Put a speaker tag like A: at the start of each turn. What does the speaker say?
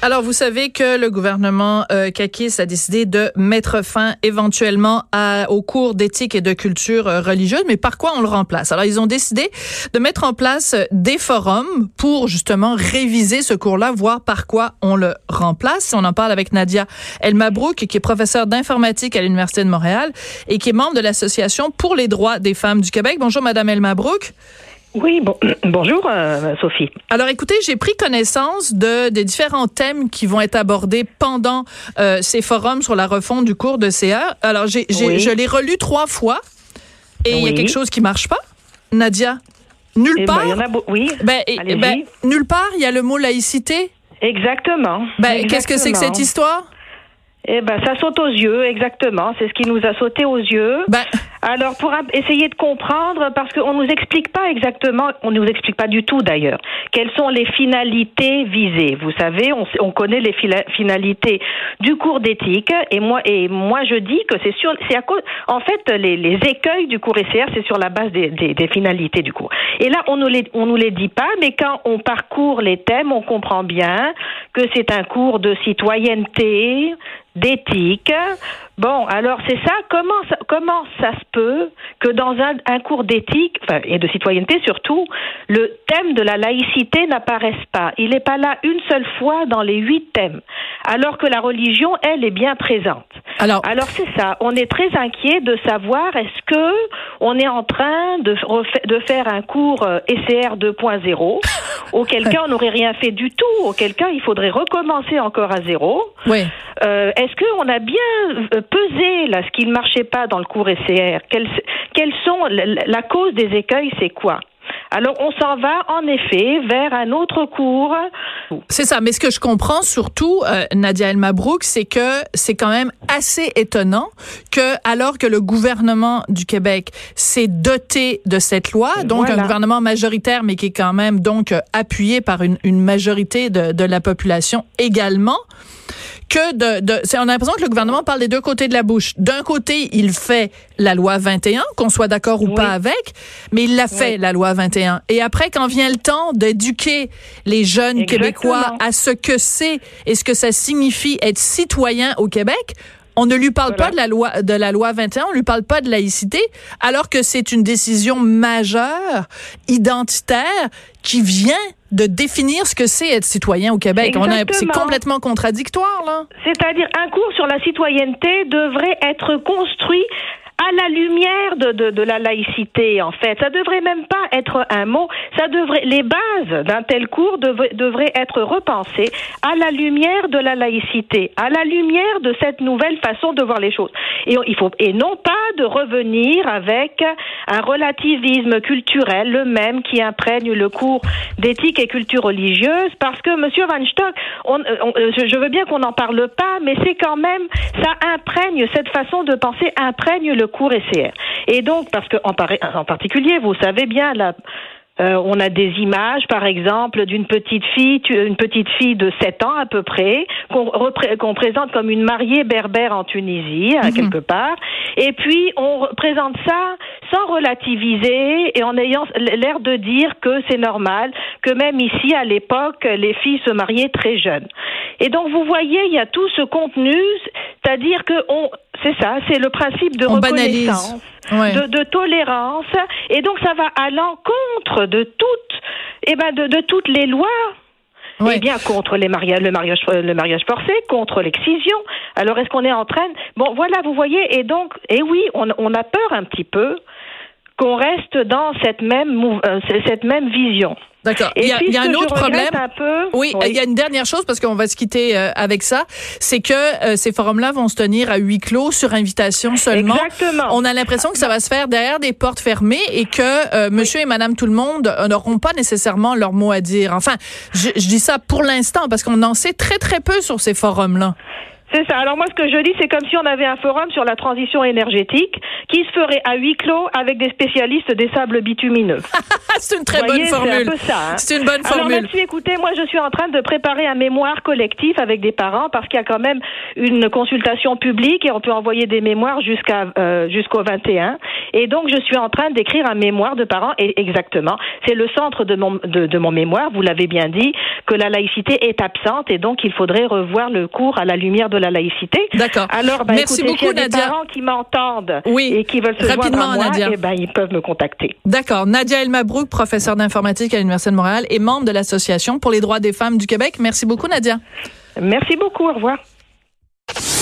A: Alors, vous savez que le gouvernement euh, a décidé de mettre fin éventuellement à, au cours d'éthique et de culture euh, religieuse, mais par quoi on le remplace? Alors, ils ont décidé de mettre en place des forums pour justement réviser ce cours-là, voir par quoi on le remplace. On en parle avec Nadia Elmabrouk, qui est professeure d'informatique à l'Université de Montréal et qui est membre de l'Association pour les droits des femmes du Québec. Bonjour, Madame Elmabrouk.
B: Oui, bon, bonjour euh, Sophie.
A: Alors écoutez, j'ai pris connaissance de des différents thèmes qui vont être abordés pendant euh, ces forums sur la refonte du cours de CA. Alors j'ai, je l'ai relu trois fois et il y a quelque chose qui marche pas. Nadia, nulle
B: eh
A: ben, part.
B: y en a oui.
A: Ben, ben, nulle part, il y a le mot laïcité.
B: Exactement.
A: Ben, qu'est-ce que c'est que cette histoire?
B: Eh ben, ça saute aux yeux, exactement. C'est ce qui nous a sauté aux yeux.
A: Ben,
B: alors, pour essayer de comprendre, parce qu'on nous explique pas exactement, on nous explique pas du tout d'ailleurs, quelles sont les finalités visées. Vous savez, on, on connaît les finalités du cours d'éthique, et moi, et moi, je dis que c'est sur, c'est à cause, en fait, les, les écueils du cours ECR, c'est sur la base des, des, des, finalités du cours. Et là, on nous les, on nous les dit pas, mais quand on parcourt les thèmes, on comprend bien que c'est un cours de citoyenneté, d'éthique. Bon, alors c'est ça. Comment ça, se peut que dans un, cours d'éthique et de citoyenneté surtout, le thème de la laïcité n'apparaisse pas? Il n'est pas là une seule fois dans les huit thèmes, alors que la religion, elle, est bien présente.
A: Alors,
B: alors c'est ça. On est très inquiet de savoir est-ce que on est en train de, de faire un cours ECR euh, 2.0, auquel cas on n'aurait rien fait du tout, auquel cas il faudrait recommencer encore à zéro.
A: Oui.
B: Euh, est-ce qu'on a bien euh, pesé là ce qui ne marchait pas dans le cours ECR quelles, quelles sont la cause des écueils C'est quoi? Alors, on s'en va en effet vers un autre cours.
A: C'est ça. Mais ce que je comprends surtout, euh, Nadia El Mabrouk, c'est que c'est quand même assez étonnant que, alors que le gouvernement du Québec s'est doté de cette loi, donc un gouvernement majoritaire, mais qui est quand même donc appuyé par une, une majorité de, de la population également, que de, de c'est on a l'impression que le gouvernement parle des deux côtés de la bouche. D'un côté, il fait la loi 21, qu'on soit d'accord ou pas avec, mais il l'a fait la loi 21. Et après quand vient le temps d'éduquer les jeunes québécois à ce que c'est et ce que ça signifie être citoyen au Québec, on ne lui parle pas de la loi de la loi 21, on lui parle pas de laïcité, alors que c'est une décision majeure, identitaire, qui vient de définir ce que c'est être citoyen au Québec. C'est complètement contradictoire, là.
B: C'est-à-dire, un cours sur la citoyenneté devrait être construit à la lumière de, de, de, la laïcité, en fait. Ça devrait même pas être un mot. Ça devrait, les bases d'un tel cours devraient être repensées à la lumière de la laïcité, à la lumière de cette nouvelle façon de voir les choses. Et il faut, et non pas de revenir avec un relativisme culturel, le même qui imprègne le cours d'éthique et culture religieuse, parce que Monsieur Van Stock, on, je veux bien qu'on n'en parle pas, mais c'est quand même, ça imprègne cette façon de penser imprègne le cours ECR. Et donc, parce que en, en particulier, vous savez bien, la, euh, on a des images, par exemple, d'une petite fille, une petite fille de 7 ans à peu près, qu'on présente comme une mariée berbère en Tunisie, mhm. quelque part. Et puis, on présente ça sans relativiser et en ayant l'air de dire que c'est normal, que même ici, à l'époque, les filles se mariaient très jeunes. Et donc, vous voyez, il y a tout ce contenu, c'est-à-dire que on, c'est ça, c'est le principe de reconnaissance, de, tolérance, et donc ça va à l'encontre de toutes, eh ben de, de toutes les lois. Eh bien, contre les mariages, le mariage, le mariage forcé, contre l'excision. Alors, est-ce qu'on est en train Bon, voilà, vous voyez. Et donc, et oui, on, on a peur un petit peu qu'on reste dans cette même, euh, cette même vision.
A: D'accord. Il y a, y a un autre problème. oui, il y a une dernière chose parce qu'on va se quitter euh, avec ça, c'est que euh, ces forums-là vont se tenir à huis clos sur invitation seulement.
B: Exactement.
A: On a l'impression que ça va se faire derrière des portes fermées et que Monsieur et Madame tout le monde n'auront pas nécessairement leur mot à dire. Enfin, je, je dis ça pour l'instant parce qu'on en sait très très peu sur ces forums-là.
B: C'est ça. Alors moi, ce que je dis, c'est comme si on avait un forum sur la transition énergétique qui se ferait à huis clos avec des spécialistes des sables bitumineux.
A: c'est une très bonne formule.
B: Hein.
A: C'est une bonne formule.
B: Alors là écoutez, moi, je suis en train de préparer un mémoire collectif avec des parents parce qu'il y a quand même une consultation publique et on peut envoyer des mémoires jusqu'à euh, jusqu'au 21. Et donc, je suis en train d'écrire un mémoire de parents. Et exactement, c'est le centre de mon de, de mon mémoire. Vous l'avez bien dit que la laïcité est absente et donc il faudrait revoir le cours à la lumière de la laïcité.
A: D'accord.
B: Alors, bah, Merci écoutez, beaucoup, Nadia. des parents qui m'entendent
A: oui.
B: et qui veulent se
A: Rapidement,
B: joindre à moi,
A: Nadia.
B: Eh ben, ils peuvent me contacter.
A: D'accord. Nadia Elmabrouk, professeure d'informatique à l'Université de Montréal et membre de l'Association pour les droits des femmes du Québec. Merci beaucoup, Nadia.
B: Merci beaucoup. Au revoir.